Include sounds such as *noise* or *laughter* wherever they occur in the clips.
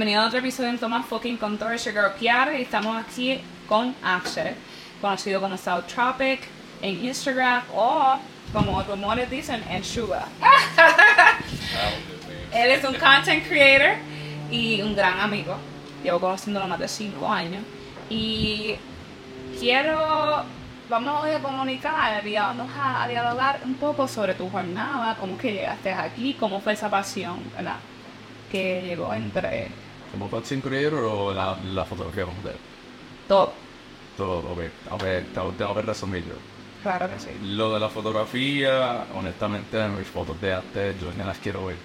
Bienvenido a otro episodio de Thomas Fucking con Torres Sugar Kiara y estamos aquí con Akshay, conocido como South Tropic en Instagram o como rumores dicen en Suga. *laughs* Él es un content creator y un gran amigo. Llevo conociéndolo más de 5 años. Y quiero, vamos a comunicar y vamos a dialogar un poco sobre tu jornada, cómo que llegaste aquí, cómo fue esa pasión, ¿verdad? Que llegó entre ¿Como content creator o la, la fotografía como tal? todo. Todo, ok. A ver, tengo tengo que resumirlo. Claro que sí. Lo de la fotografía, honestamente, mis fotos de arte yo no las quiero ver.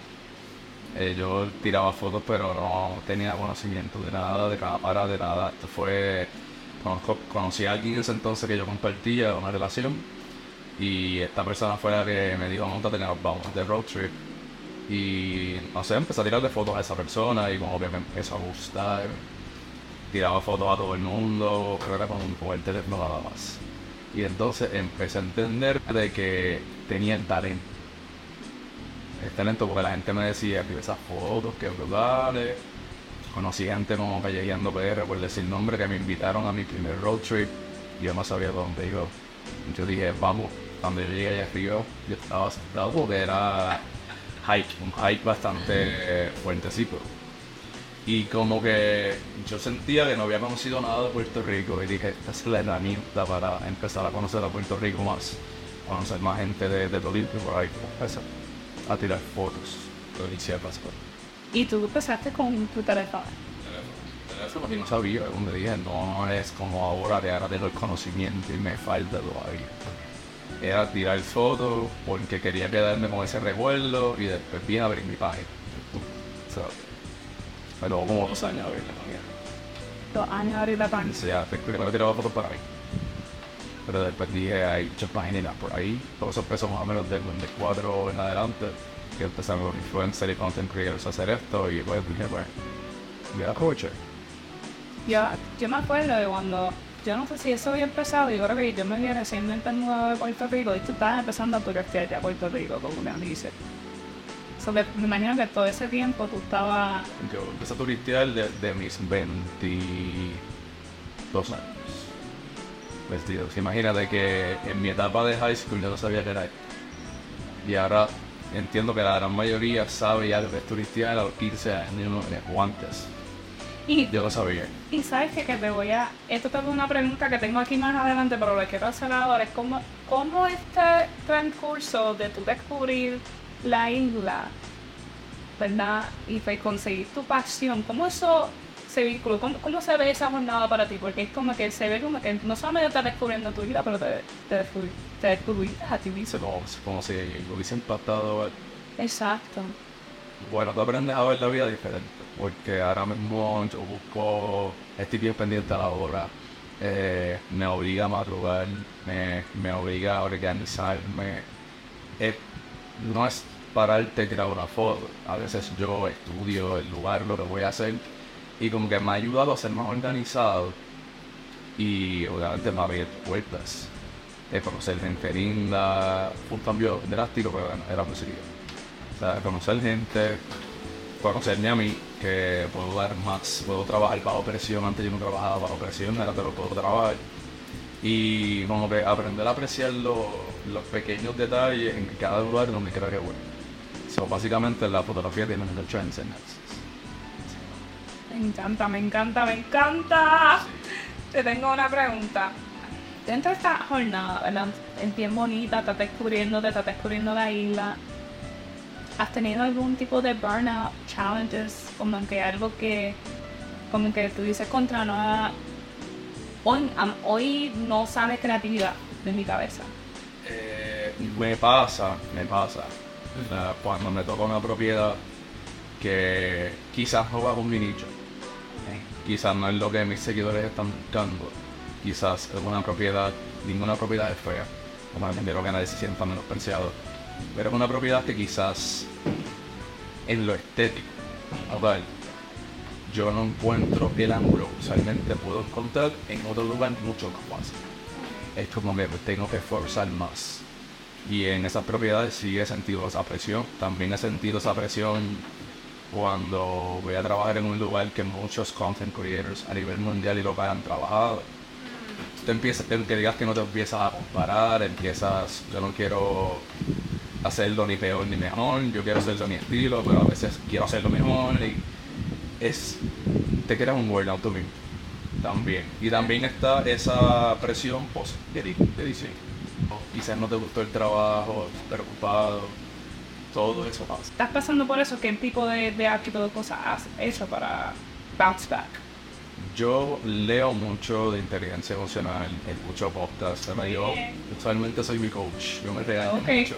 Eh, yo tiraba fotos, pero no tenía conocimiento de nada, de cámara, de nada. Esto fue. Conozco, conocí a alguien en ese entonces que yo compartía una relación. Y esta persona fue la que me dijo: Montate, nos vamos de road trip. Y no sé, empecé a tirarle fotos a esa persona y como que me empezó a gustar. Tiraba fotos a todo el mundo, que era con, con el teléfono nada más. Y entonces empecé a entender de que tenía el talento. El talento porque la gente me decía que esas fotos, que brutales. Conocí gente como Callejeando PR, por decir nombre, que me invitaron a mi primer road trip. Yo no sabía dónde iba. Yo dije, vamos. Cuando yo llegué allá arriba, yo estaba asustado porque era hike, un hike bastante eh, fuertecito. Y como que yo sentía que no había conocido nada de Puerto Rico y dije, esta es la herramienta para empezar a conocer a Puerto Rico más, conocer más gente de, de Tolima y por ahí, empezar a tirar fotos, lo hice cosas. Y tú empezaste con tu teléfono. Eso no no sabía, como dije, no es como ahora que ahora tengo el conocimiento y me falta todavía. Era tirar fotos porque quería quedarme con ese recuerdo y después vine a abrir mi página. So, pero como dos años abrir la página. Dos años abrir la página. Sea, primero tiraba fotos para mí. Pero después dije, hay muchas páginas por ahí. Todo eso empezó más o menos del 24 en adelante. Que empezaron los influencers y content creators a hacer esto. Y pues dije, pues, voy a aprovechar. Yo, yo me acuerdo de cuando, yo no sé si eso había empezado, yo creo que yo me había recientemente mudado de Puerto Rico y tú estabas empezando a turistear ya a Puerto Rico, como me dice. So, me, imagino que todo ese tiempo tú estabas, Yo empecé a turistear de, mis 22 años. Vestidos. Imagínate que en mi etapa de high school yo no sabía que era. Y ahora entiendo que la gran mayoría sabe ya que es turistear a los 15 años o antes. Y, Yo lo sabía. y sabes que, que te voy a, esto te es una pregunta que tengo aquí más adelante, pero lo quiero hacer ahora, es cómo, cómo este transcurso de tú descubrir la isla, ¿verdad? Y pues conseguir tu pasión, ¿cómo eso se vincula? ¿Cómo, cómo se ve esa jornada para ti? Porque es como que se ve como que no solamente estás descubriendo tu vida, pero te, te, descubri- te descubriste a ti mismo. Como, como si lo hubiese impactado. Exacto. Bueno, tú aprendes a ver la vida diferente. Porque ahora mismo yo busco, estoy bien pendiente a la hora. eh, me obliga a madrugar, me, me obliga a organizarme. Eh, no es pararte y tirar una foto. A veces yo estudio el lugar, lo que voy a hacer. Y como que me ha ayudado a ser más organizado. Y obviamente me abierto puertas. Conocer gente linda. Fue un cambio drástico, pero bueno, era posible. O conocer gente, conocerme a mí, que puedo dar más, puedo trabajar bajo presión. Antes yo no trabajaba bajo presión, ahora te lo puedo trabajar. Y como que aprender a apreciar lo- los pequeños detalles en cada lugar donde creo que bueno. So, básicamente la fotografía tiene mucho transcendencia. Me encanta, me encanta, me encanta. Te tengo una pregunta. Dentro de esta jornada, ¿verdad? Es bien bonita, estás descubriendo, te estás descubriendo la isla. ¿Has tenido algún tipo de burnout challenges? Como que algo que, como que tú dices contra no, hoy, no sale creatividad de mi cabeza. Eh, me pasa, me pasa. eh, cuando me toca una propiedad que quizás no va con mi nicho. Quizás no es lo que mis seguidores están buscando. Quizás es una propiedad, ninguna propiedad es fea. Como quiero que nadie se sienta menospreciado. Pero es una propiedad que quizás en lo estético, a ver, yo no encuentro el ángulo usualmente puedo encontrar en otro lugar mucho más fácil. Es como que me tengo que esforzar más. Y en esas propiedades sí he sentido esa presión. También he sentido esa presión cuando voy a trabajar en un lugar que muchos content creators a nivel mundial y local han trabajado. Tú empiezas, te, que digas que no te empiezas a comparar, empiezas, yo no quiero hacerlo ni peor ni mejor, yo quiero hacerlo mi estilo, pero a veces quiero hacerlo mejor y es, te creas un world tú mismo también. Y también está esa presión post de edición. Quizás no te gustó el trabajo, preocupado, todo eso pasa. ¿Estás pasando por eso? ¿Qué tipo de, de tipo de cosas has hecho para bounce back? Yo leo mucho de inteligencia emocional, escucho podcasts, yo usualmente soy mi coach, yo me regaño mucho.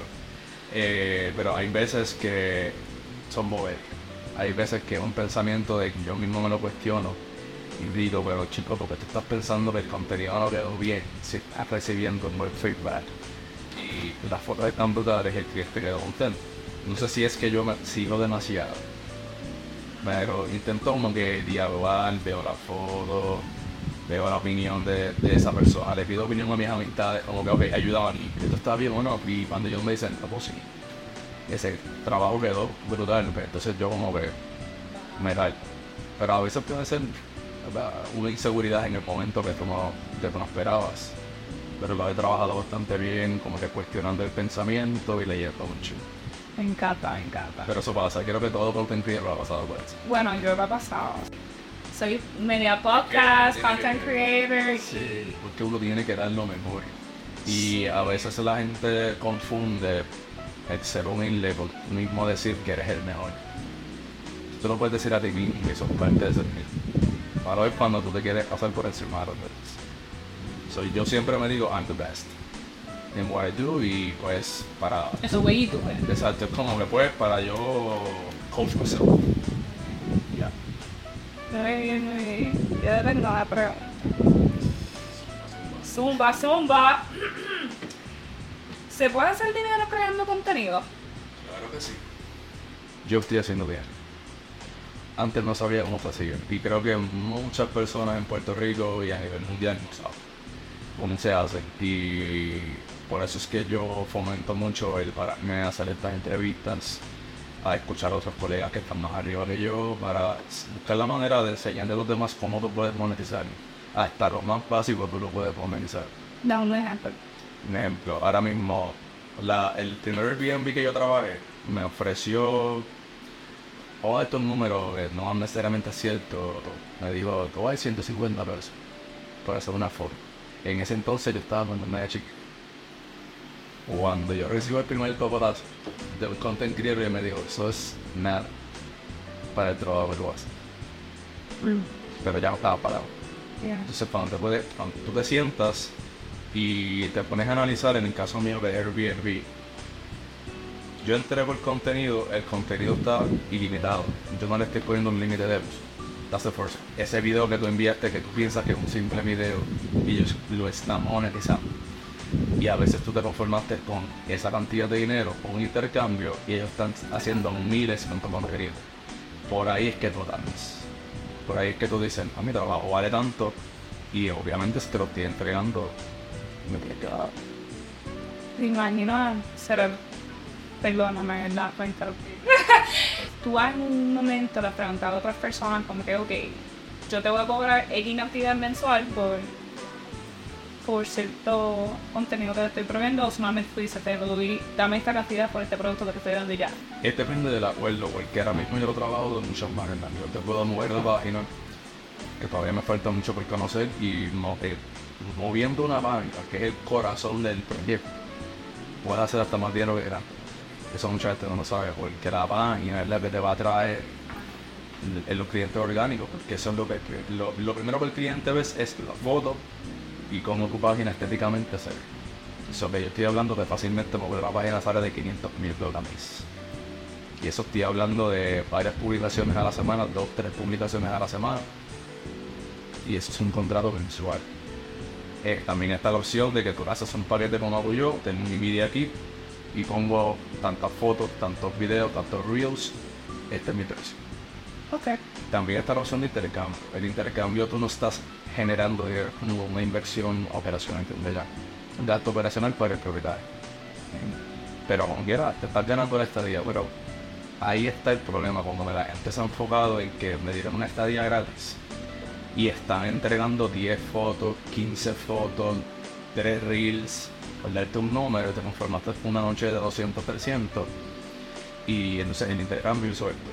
Eh, pero hay veces que son bobetas. Hay veces que un pensamiento de que yo mismo me lo cuestiono y digo, pero chico, porque tú estás pensando que el contenido no quedó bien, si estás recibiendo un buen feedback y las fotos están brutales y el cliente quedó contento. No sé si es que yo me sigo demasiado. Pero intento como que dialogar, veo la foto, veo la opinión de, esa persona, le pido opinión a mis amistades, como que, ok, a mí, está bien o no, y cuando ellos me dicen, no, pues sí, ese trabajo quedó brutal, pues entonces yo como que me da. Pero a veces puede ser una inseguridad en el momento que tú no, que tú no esperabas. Pero lo he trabajado bastante bien, como que cuestionando el pensamiento y leyendo mucho. Me encanta, me encanta. Pero eso pasa, quiero que todo content creator lo ha pasado por eso. Bueno, yo lo he pasado. Soy media podcast, content creator. Sí, porque uno tiene que dar lo mejor. Y a veces la gente confunde el ser humilde por mismo decir que eres el mejor. Tú no puedes decir a ti mismo que sos parte de ser mismo. Para es cuando tú te quieres pasar por encima de los demás. So, yo siempre me digo, I'm the best en what I do y pues para... Eso güeyito, pues. Exacto, es como que pues para yo coach myself. Ya. Ya tengo la pregunta. Zumba, zumba. ¿Se puede hacer dinero creando contenido? Claro que sí. Yo estoy haciendo bien. Antes no sabía cómo se y creo que muchas personas en Puerto Rico y a nivel mundial no saben cómo se hace. Y por eso es que yo fomento mucho el pararme a hacer estas entrevistas, a escuchar a otros colegas que están más arriba que yo, para buscar la manera de enseñarle a los demás cómo tú puedes monetizar. Hasta lo más básico tú lo puedes monetizar. Da un ejemplo. Un ejemplo, ahora mismo, la, el primer Airbnb que yo trabajé me ofreció todos estos números que no necesariamente ciertos. Me dijo, te voy a 150 pesos por hacer una foto. En ese entonces yo estaba con media chica cuando yo recibo el primer copotazo del content creator, me dijo, eso es nada para el trabajo que tú haces. Mm. Pero ya no estaba parado. Entonces, cuando, te puedes, cuando tú te sientas y te pones a analizar, en el caso mío de Airbnb, yo entré por contenido, el contenido está ilimitado. Yo no le estoy poniendo un límite de That's the first. Ese video que tú enviaste, que tú piensas que es un simple video, y ellos lo están monetizando y a veces tú te conformaste con esa cantidad de dinero, un intercambio, y ellos están haciendo miles de contenido. Por ahí es que tú. Por ahí es que tú dices, a mi trabajo vale tanto, y obviamente si te lo estoy entregando, me imagino ser, perdóname, la *laughs* cuenta. tú en un momento le has preguntado a otras personas como que, ok, yo te voy a cobrar X cantidad mensual por por cierto contenido que te estoy proveyendo o solamente tú dices, te doy, dame esta cantidad por este producto que te estoy dando y ya? Este depende del acuerdo, porque ahora mismo yo lo trabajo de muchas maneras. Yo te puedo mover de página, que todavía me falta mucho por conocer, y moviendo una página, que es el corazón del proyecto, puede hacer hasta más dinero que grande. Eso mucha gente no lo sabe, porque la página es la que te va a traer en los clientes orgánicos, porque son lo que lo, primero que el cliente ve es la foto y cómo tu página estéticamente se ve. Eso que yo estoy hablando de fácilmente porque la página sale de 500 mil dólares. Y eso estoy hablando de varias publicaciones a la semana, dos, tres publicaciones a la semana. Y eso es un contrato mensual. Eh, también está la opción de que tú haces un paquete como hago yo, tengo mi vídeo aquí y pongo tantas fotos, tantos videos, tantos reels. Este es mi precio. También está la opción de intercambio. El intercambio tú no estás generando una inversión operacional, un gasto operacional para el propietario. Pero como quiera, te estás ganando la estadía, pero ahí está el problema, cuando la gente se ha enfocado en que me dieron una estadía gratis y están entregando 10 fotos, 15 fotos, 3 reels, por darte un número, te conformaste una noche de 200, 300 y entonces el intercambio suelto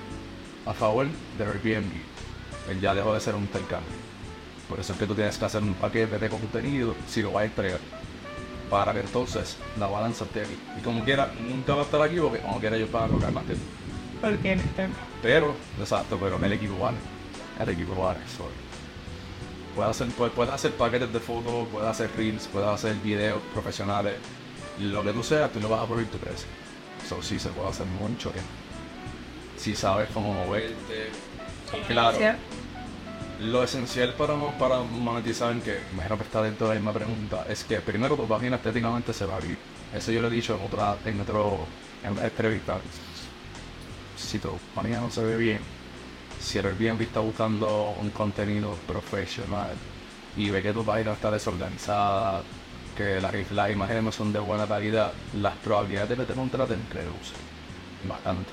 a favor de Airbnb. Él ya dejó de ser un intercambio. Por eso es que tú tienes que hacer un paquete de contenido si lo vas a entregar. Para que entonces la balanza esté aquí. Y como quiera, nunca va a estar aquí porque como quiera yo pago cobrar más tú. Porque Pero, exacto, pero el equipo vale. El equipo vale. So, puedes hacer, puedes, puedes hacer paquetes de fotos, puedes hacer reels, puedes hacer videos profesionales. Lo que tú seas, tú lo vas a poner tu precio. Eso sí se puede hacer mucho bien. Si sabes cómo moverte. Claro. Lo esencial para, para monetizar, que imagino que está dentro de la misma pregunta, es que primero tu página estéticamente se va a abrir. Eso yo lo he dicho en otra, en otro en entrevista. Si tu página no se ve bien, si el Airbnb está buscando un contenido profesional y ve que tu página está desorganizada, que las, las imágenes no son de buena calidad, las probabilidades de que te contraten reducen bastante.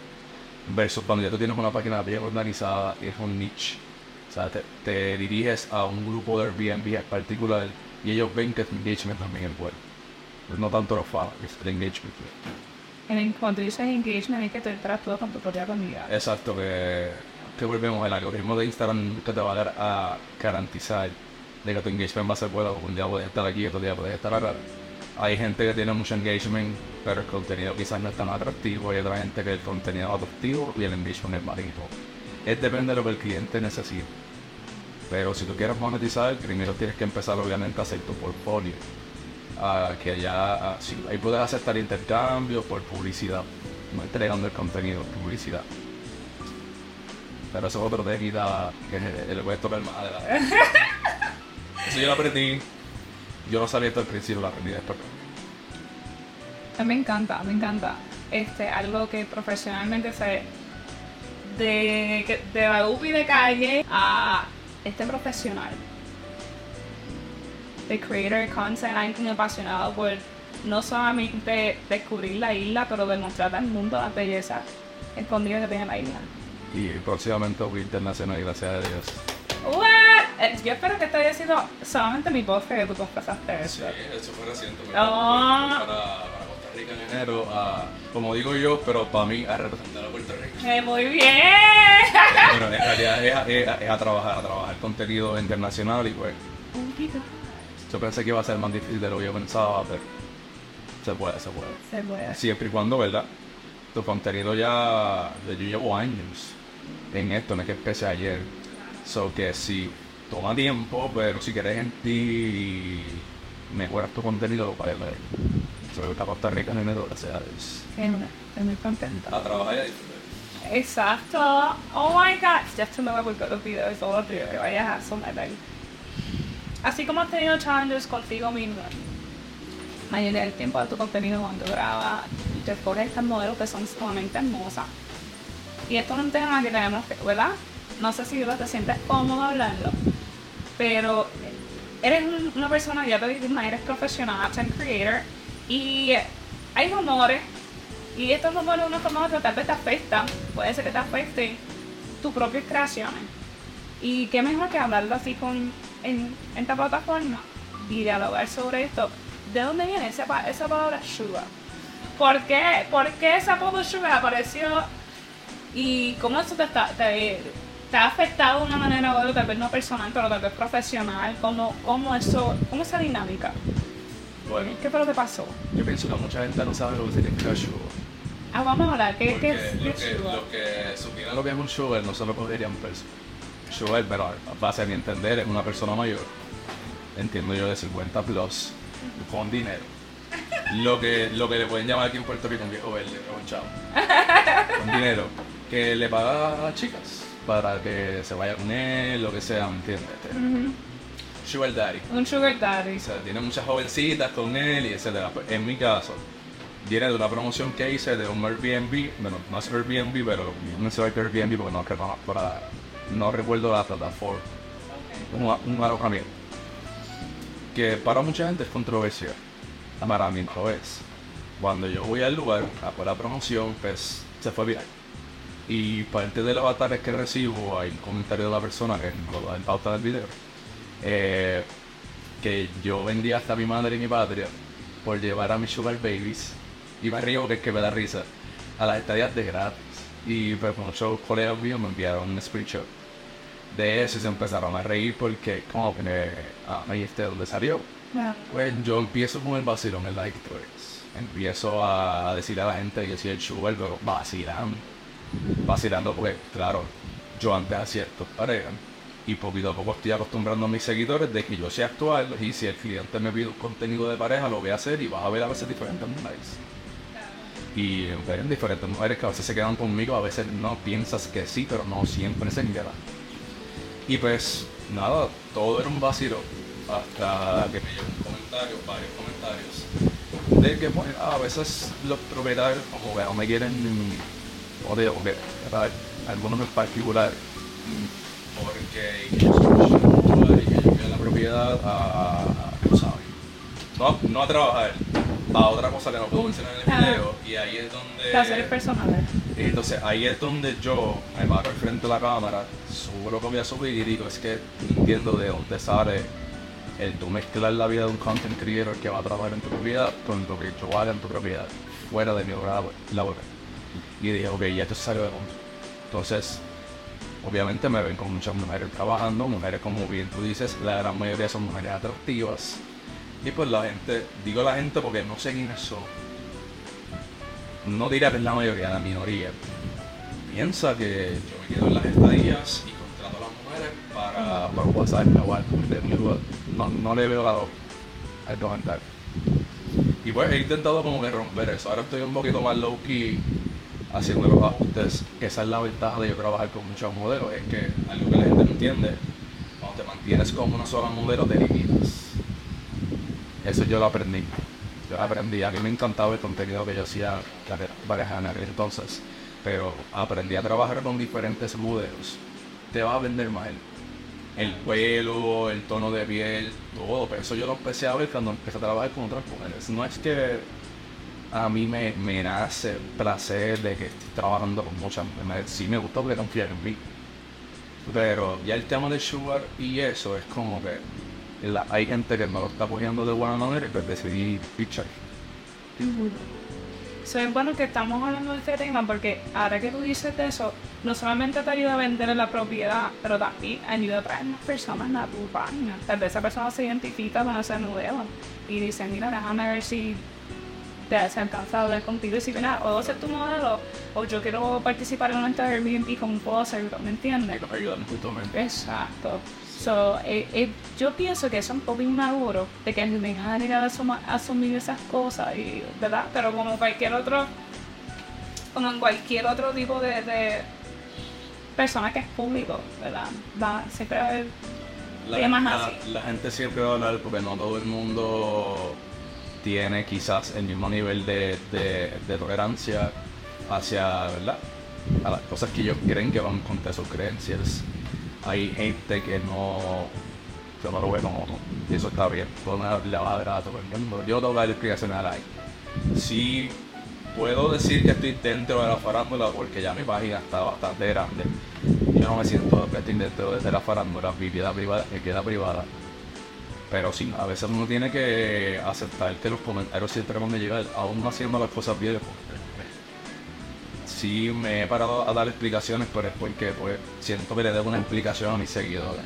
Versus cuando ya tú tienes una página bien organizada y es un niche. O sea, te, te diriges a un grupo de Airbnb en particular y ellos ven que tu engagement también es bueno. Pues no tanto los followers, el engagement. En cuando dices engagement es que te interactúas con tu propia comunidad. Exacto, que, volvemos al algoritmo de Instagram que te va a dar a garantizar de que tu engagement va a ser bueno, un día puedes estar aquí, otro día puedes estar acá. Hay gente que tiene mucho engagement, pero el contenido quizás no es tan atractivo, y otra gente que el contenido es atractivo y el engagement es bajito. Es depende de lo que el cliente necesite. Pero si tú quieres monetizar, primero tienes que empezar obviamente a hacer tu portfolio. Ah, que ya, sí, ahí puedes aceptar intercambios por publicidad, no entregando el contenido, publicidad. Pero eso es otro técnica que le a tocar más adelante. Eso yo lo aprendí. Yo no sabía esto al principio, lo aprendí después. Me encanta, me encanta. Este, algo que profesionalmente se de, de la UPI de calle a este profesional. De creator content, alguien apasionado por no solamente descubrir la isla, pero demostrar al mundo la belleza escondida que tiene la isla. Y próximamente voy internacional, gracias a Dios. What? Eh, Yo espero que esto haya sido solamente mi voz que tú pasaste eso. eso fue reciente. Ah. Para, para Costa Rica en enero, a- como digo yo, pero para mí a representar a Puerto Rico. Eh, muy bien. *laughs* Pero en realidad es a, es a- es a trabajar, a trabajar contenido internacional y pues yo pensé que iba a ser más difícil de lo que yo pensaba, pero se puede, se puede. Se puede. Siempre y cuando, ¿verdad? Tu contenido ya, yo llevo años en esto, no es que empecé ayer. So que si toma tiempo, pero si quieres en ti mejoras tu contenido, para ver. Soy a Costa Rica en enero, gracias a Dios. Estoy muy contenta. A trabajar a disfrutar. Exacto. Oh my god. To know we've got los videos of you. I have some I think. Así como has tenido challenges contigo mismo, mayoría del tiempo de tu contenido cuando grabas, te escoges estas modelos que son sumamente hermosas. Y esto es un tema que tenemos que, ¿verdad? No sé si te sientes cómodo hablando, pero eres un- una persona, ya te dije, eres profesional, content creator, y hay rumores, y estos rumores de una forma u tal vez te afectan, puede ser que te afecten tus propias creaciones. Y qué mejor que hablarlo así con, en, en esta plataforma y dialogar sobre esto. ¿De dónde viene esa, esa palabra sugar? ¿Por qué, ¿Por qué ese apodo sugar apareció? ¿Y cómo eso te, está, te, te ha afectado de una manera u otra, tal vez no personal, pero tal vez profesional? ¿Cómo, cómo, eso, cómo esa dinámica? Bueno, ¿Qué que pasó? yo pienso que mucha gente no sabe lo que significa sugar. Ah, vamos a hablar. ¿Qué, es lo que, sugar? lo que supieran lo que es un sugar no se lo podrían peso. Sugar, pero a base de mi entender, es una persona mayor, entiendo yo de 50 plus, con dinero. Lo que, lo que le pueden llamar aquí en Puerto Rico un viejo verde, o un chavo. Con dinero. Que le paga a las chicas para que se vaya con él, lo que sea, ¿me entiendes? Ujú. Sugar daddy. Un sugar daddy. O sea, tiene muchas jovencitas con él y etcétera. Pues, En mi caso, viene de una promoción que hice de un Airbnb, bueno, no es Airbnb, pero no qué Airbnb porque no, la- no recuerdo la plataforma. Un, un alojamiento. Que para mucha gente es controversial. Para mí no es. Cuando yo voy al lugar a por la promoción, pues se fue viral. Y parte de los avatares que recibo, hay un comentario de la persona que lo da en pauta del video, eh, que yo vendía hasta mi madre y mi patria por llevar a mis sugar babies, y me río porque es que me da risa, a las estadías de gratis. Y pues muchos colegas míos me enviaron un screenshot de eso y se empezaron a reír porque como que ah, ahí este donde salió. Pues yo empiezo con el vacilón en like pues. Empiezo a decirle a la gente que soy el sugar, pero vacilando. Vacilando porque, claro, yo antes hacía estos parejas y poquito a poco estoy acostumbrando a mis seguidores de que yo sé actuar y si el cliente me pide un contenido de pareja lo voy a hacer y vas a ver a veces diferentes mujeres. Y ven diferentes mujeres que a veces se quedan conmigo, a veces no piensas que sí, pero no siempre se quedan. Y pues nada, todo era un vacilo hasta que me llegó comentario, varios comentarios, de que pues, a veces los propietarios como que no me quieren, o de, o que, ¿verdad? algunos en particular, porque y que la propiedad a, a- sabes, no, no a trabajar, a otra cosa que no puedo mencionar en el Ajá. video, y ahí es donde... Placeres personales. Entonces ahí es donde yo me paro al frente de la cámara, subo lo que voy a subir y digo, es que entiendo de dónde sale el tú mezclar la vida de un content creator que va a trabajar en tu propiedad con lo que yo haga en tu propiedad, fuera de mi hora laboral. Y dije, ok, ya esto salió de mundo. Entonces, obviamente me ven con muchas mujeres trabajando, mujeres como bien tú dices, la gran mayoría son mujeres atractivas. Y pues la gente, digo la gente porque no sé quiénes son, no diría que es la mayoría, la minoría, piensa que yo me quedo en las estadías y contrato a las mujeres para, para pasar o algo. No, no le veo lado al. Y pues he intentado como que romper eso. Ahora estoy un poquito más low key haciendo los ajustes. Esa es la ventaja de yo trabajar con muchos modelos. Es que algo que la gente no entiende, cuando te mantienes con una sola modelo te limitas. Eso yo lo aprendí. Yo aprendí. A mí me encantaba el contenido que yo hacía pareja en aquel entonces. Pero aprendí a trabajar con diferentes modelos. Te va a vender más el pelo, el tono de piel, todo. Pero eso yo lo empecé a ver cuando empecé a trabajar con otras mujeres. No es que a mí me, me nace placer de que estoy trabajando con muchas mujeres. Sí me gusta porque confían en mí. Pero ya el tema del sugar y eso es como que la- hay gente que me lo está apoyando de buena manera y pues decidí pichar. So, es bueno que estamos hablando de este tema porque ahora que tú dices de eso, no solamente te ayuda a vender la propiedad, pero también ayuda a traer más personas a tu página. Tal vez esa persona se identifica con ese modelo y dice, mira, déjame ver si te has alcanzado a hablar contigo y decir, mira, o ser tu modelo, o yo quiero participar en un Airbnb, ¿cómo puedo hacerlo? ¿Me entiendes? Exacto. So, eh, eh, yo pienso que es un poco inmaduro de que me dejan llegar a asumir esas cosas, y, ¿verdad? Pero como cualquier otro, como en cualquier otro tipo de, de persona que es público, ¿verdad? Va, siempre va a haber La, temas la- así. la gente siempre va a hablar porque no todo el mundo tiene quizás el mismo nivel de, de- tolerancia hacia, ¿verdad? A las cosas que ellos creen que van contra sus creencias. Hay gente que no, yo no lo veo como y eso está bien, darle la madre a todo el. Yo tengo que dar explicaciones a nadie. Sí puedo decir que estoy dentro de la farándula porque ya mi página está bastante grande. Yo no me siento que estoy dentro de la farándula, mi vida privada me queda privada. Pero sí, a veces uno tiene que aceptar que los comentarios siempre van a llegar, aún haciendo las cosas bien. Sí me he parado a dar explicaciones, pero es porque pues, siento que le debo una explicación a mis seguidores.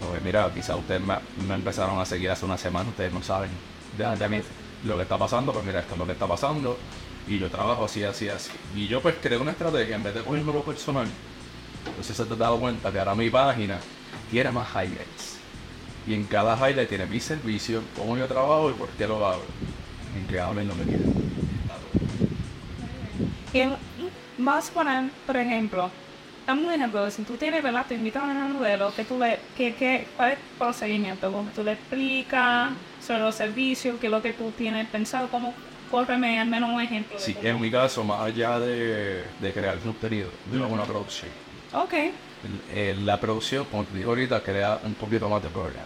Porque mira, quizá ustedes me, empezaron a seguir hace una semana, ustedes no saben de, de mí lo que está pasando, pues mira, esto es lo que está pasando. Y yo trabajo así, así, así. Y yo pues creo una estrategia, en vez de cogerme lo personal, entonces se te has dado cuenta que ahora mi página tiene más highlights. Y en cada highlight tiene mi servicio, cómo yo trabajo y por qué lo hago. En que hablen lo que quieran. Y vas a poner, por ejemplo, dame un ejemplo, si tú tienes, ¿verdad? Te invitan a un modelo, que tú le, que, que, ¿cuál es el procedimiento? Como tú le explicas sobre los servicios, qué es lo que tú tienes pensado, como, córreme al menos un ejemplo. Sí, cómo- en mi caso, más allá de, de crear contenido, hago una producción. Ok, El- la producción, como te digo ahorita, crea un poquito más de problema.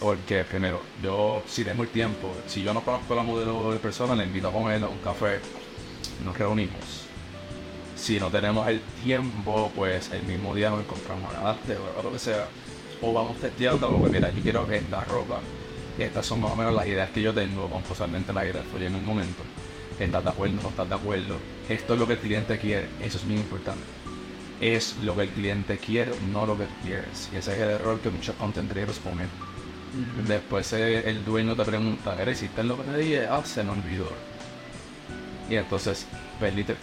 Porque primero, yo si tengo el tiempo, si yo no conozco a la modelo de persona, le invito a comer a un café, nos reunimos. Si no tenemos el tiempo, pues el mismo día nos encontramos arte o lo que sea. O vamos testeando, porque mira, yo quiero esta ropa. Estas son más o menos las ideas que yo tengo, con posiblemente la idea en un momento. ¿Estás de acuerdo? ¿No estás de acuerdo? Esto es lo que el cliente quiere. Eso es muy importante. Es lo que el cliente quiere, no lo que quieres. Y ese es el error que muchos content creators Después eh, el dueño te pregunta, ¿eres hiciste lo que te dije? Ah, se me olvidó. Y entonces, perdiste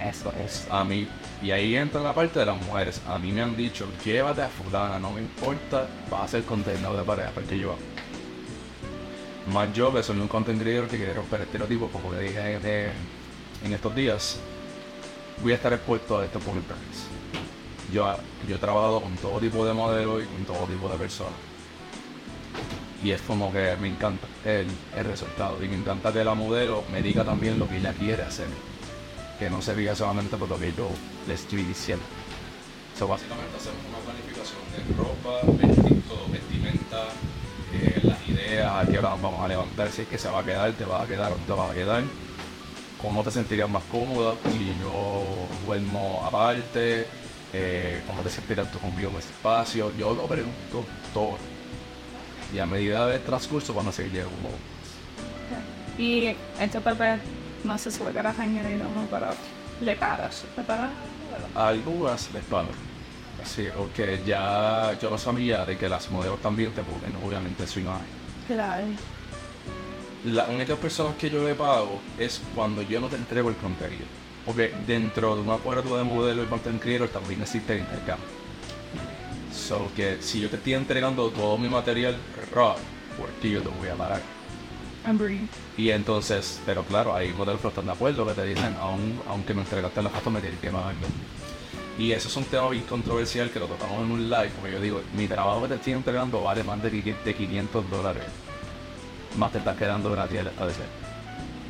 Eso es a mí. Y ahí entra la parte de las mujeres. A mí me han dicho, llévate a fulana, no me importa, va a ser contenido de pareja, porque yo Más yo, que soy un content creator que quiere romper estereotipos, le dije en estos días, voy a estar expuesto a este público. Yo, yo he trabajado con todo tipo de modelos y con todo tipo de personas y es como que me encanta el, el, resultado. Y me encanta que la modelo me diga también lo que ella quiere hacer que no se diga solamente por lo que yo le estoy diciendo. So, básicamente hacemos una planificación de ropa, vestido, vestimenta eh, las ideas a qué hora vamos a levantar si es que se va a quedar, te va a quedar o te va a quedar cómo te sentirías más cómoda y yo duermo aparte eh, cómo te sentirías tú conmigo en espacio. Yo lo pregunto todo y a medida del transcurso van a seguir llegando. Y este papel no se suele añadir ¿no? para le pagas, le pagas. Algunas les pagan. Sí, porque ya yo no sabía de que las modelos también te ponen obviamente su imagen. Claro. Las únicas personas que yo le pago es cuando yo no te entrego el contenido. Porque dentro de un acuerdo de modelo y content creator también existe el intercambio. So que si yo te estoy entregando todo mi material raw, por ti yo te voy a pagar. Y entonces, pero claro, hay modelos que están de acuerdo que te dicen, aun, aunque me entregaste la foto, me tienes que pagar. Y eso es un tema bien controversial que lo tocamos en un live, porque yo digo, mi trabajo que te estoy entregando vale más de 500 dólares. Más te está quedando gratis a veces.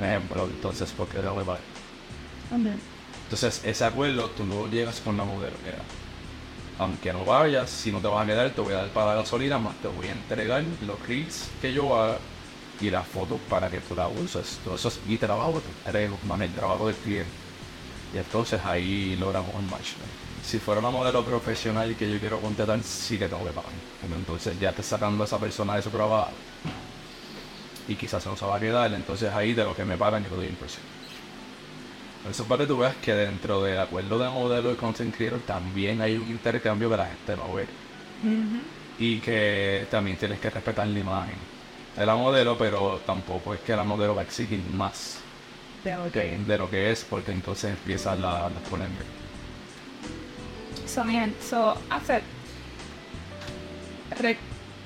Ejemplo, entonces, ¿por qué no le pagar? Entonces, ese acuerdo tú no llegas con la modelo, mira aunque no vayas, si no te vas a quedar, te voy a dar para la gasolina, más te voy a entregar los reels que yo haga y las fotos para que tú las uses. Todo eso es mi trabajo, más el trabajo del cliente. Y entonces ahí logramos un match. Si fuera una modelo profesional que yo quiero contratar, sí que tengo que pagar. Entonces ya te sacando a esa persona de su trabajo y quizás se nos va a quedar, entonces ahí de lo que me pagan yo doy impresión. Eso para que tú veas que dentro del acuerdo de modelo y content creator también hay un intercambio que la gente no ve. Y que también tienes que respetar la imagen de la modelo, pero tampoco es que la modelo va a exigir más de, lo que es, porque entonces empieza la, la polémica. So, bien, so, hacer,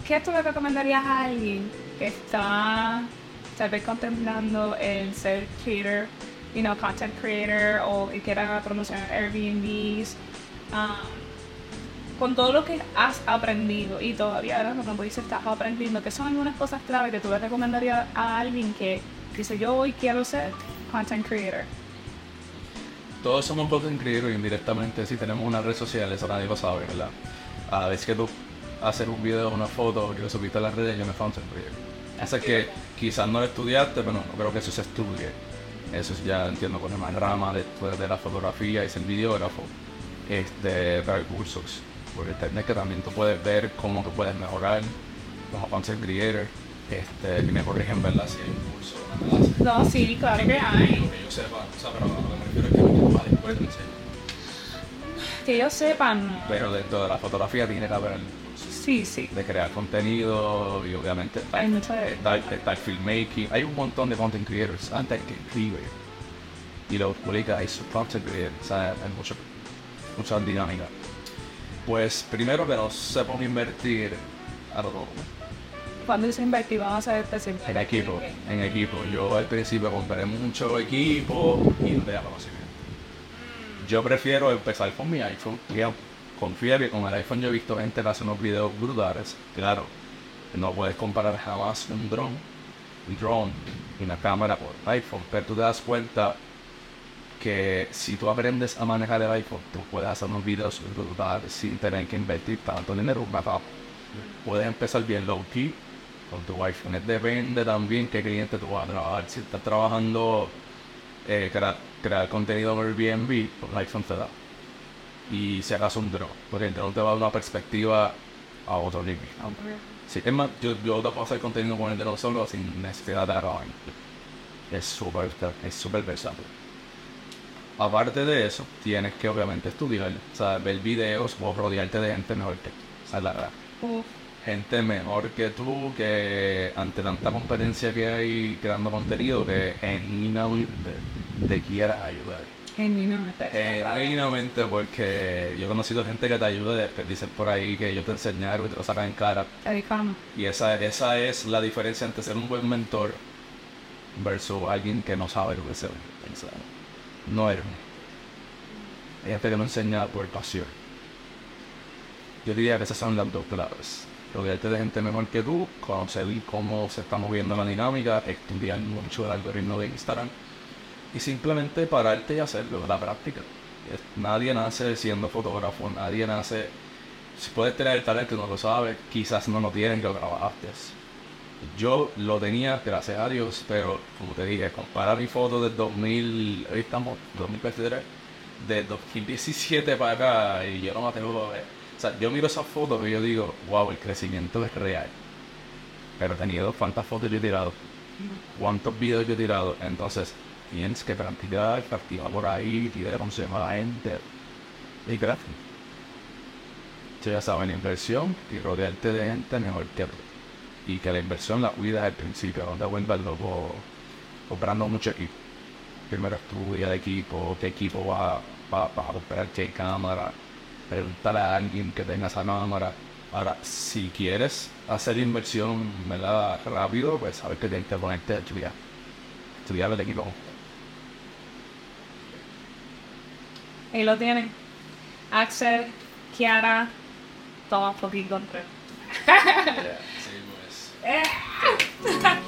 ¿qué tú le recomendarías a alguien que está tal vez contemplando el ser creator you know, content creator o que quiera promocionar Airbnbs. Um, con todo lo que has aprendido y todavía ahora como dices estás aprendiendo, que son algunas cosas clave que tú le recomendarías a alguien que dice yo hoy quiero ser content creator. Todos somos content creators indirectamente si tenemos una red social, eso nadie lo sabe, ¿verdad? A veces que tú haces un video una foto que lo subiste a las redes, yo me content creator. Así que quizás no lo estudiaste, pero no creo que eso se estudie eso ya entiendo con más rama después de la fotografía y ser videógrafo, este, recursos por internet que también tú puedes ver cómo tú puedes mejorar como content creator. Este, me corrigen, ¿verdad? Si hay un curso. No, sí, claro que hay. Que yo sepa, o sea, pero lo que me refiero es que no después Que ellos sepan. Pero dentro de la fotografía tiene que haber Sí, sí. De crear contenido y obviamente está, hay mucha está, está, el filmmaking. Hay un montón de content creators antes que escribe y lo publica. Hay su content creators. O sea, hay mucho, mucha dinámica. Pues primero que no sepan invertir a todo. Cuando se invertir, vamos a hacer este En equipo, en equipo. Yo al principio compré mucho equipo y no tenía conocimiento. Yo prefiero empezar con mi iPhone confía que con el iPhone yo he visto gente que hace unos videos brutales. Claro, no puedes comparar jamás un drone, un drone y una cámara por iPhone, pero tú te das cuenta que si tú aprendes a manejar el iPhone, tú puedes hacer unos videos brutales sin tener que invertir tanto dinero. Puedes empezar bien low key con tu iPhone. Depende también qué cliente tú vas a trabajar. Si estás trabajando eh, crear contenido en Airbnb, pues iPhone te da. Y si acaso un drone, porque el drone te va a dar una perspectiva a otro nivel. Sí, es más, yo, yo te puedo hacer contenido con el drone solo sin necesidad de grabar. Es súper es súper versátil. Aparte de eso, tienes que obviamente estudiar, o sea, ver videos o rodearte de gente mejor que tú. O sea, la verdad gente mejor que tú, que ante tanta competencia que hay creando contenido, que genuinamente te quiera ayudar. Genuinamente. Genuinamente, porque yo he conocido gente que te ayuda, dicen por ahí que yo te enseñé algo y te lo sacan en cara. Y esa, esa es la diferencia entre ser un buen mentor versus alguien que no sabe lo que se piensa. No eres. Hay gente que no enseña por pasión. Yo diría que esas son las dos claves. Rodearte de gente mejor que tú, conocer cómo se está moviendo la dinámica, estudiar mucho el algoritmo de Instagram y simplemente pararte y hacerlo, la práctica. Nadie nace siendo fotógrafo, nadie nace... Si puedes tener el talento y no lo sabes, quizás no lo tienes y lo trabajaste. Yo lo tenía, gracias a Dios, pero como te dije, compara mi foto del 2000, hoy estamos, 2023, de 2017 para acá y yo no me atrevo a ver. O sea, yo miro esas fotos y yo digo, wow, el crecimiento es real. Pero he tenido cuántas fotos yo he tirado, cuántos videos yo he tirado. Entonces, tienes que practicar, practicar por ahí, tirar consejo a la gente. Y gracias. Ya saben, inversión y rodearte de gente mejor que. Y que la inversión la cuidas al principio, no te vuelvas loco comprando mucho equipo. Primero estudia de equipo, qué equipo va, va, va a comprar, qué cámara. Pregúntale a alguien que tenga esa cámara. Ahora, si quieres hacer inversión ¿verdad? rápido, pues sabes que tienes que ponerte a estudiar. Estudiar el equipo. Ahí lo tienen. Axel, Kiara, toma poquito entre. yeah.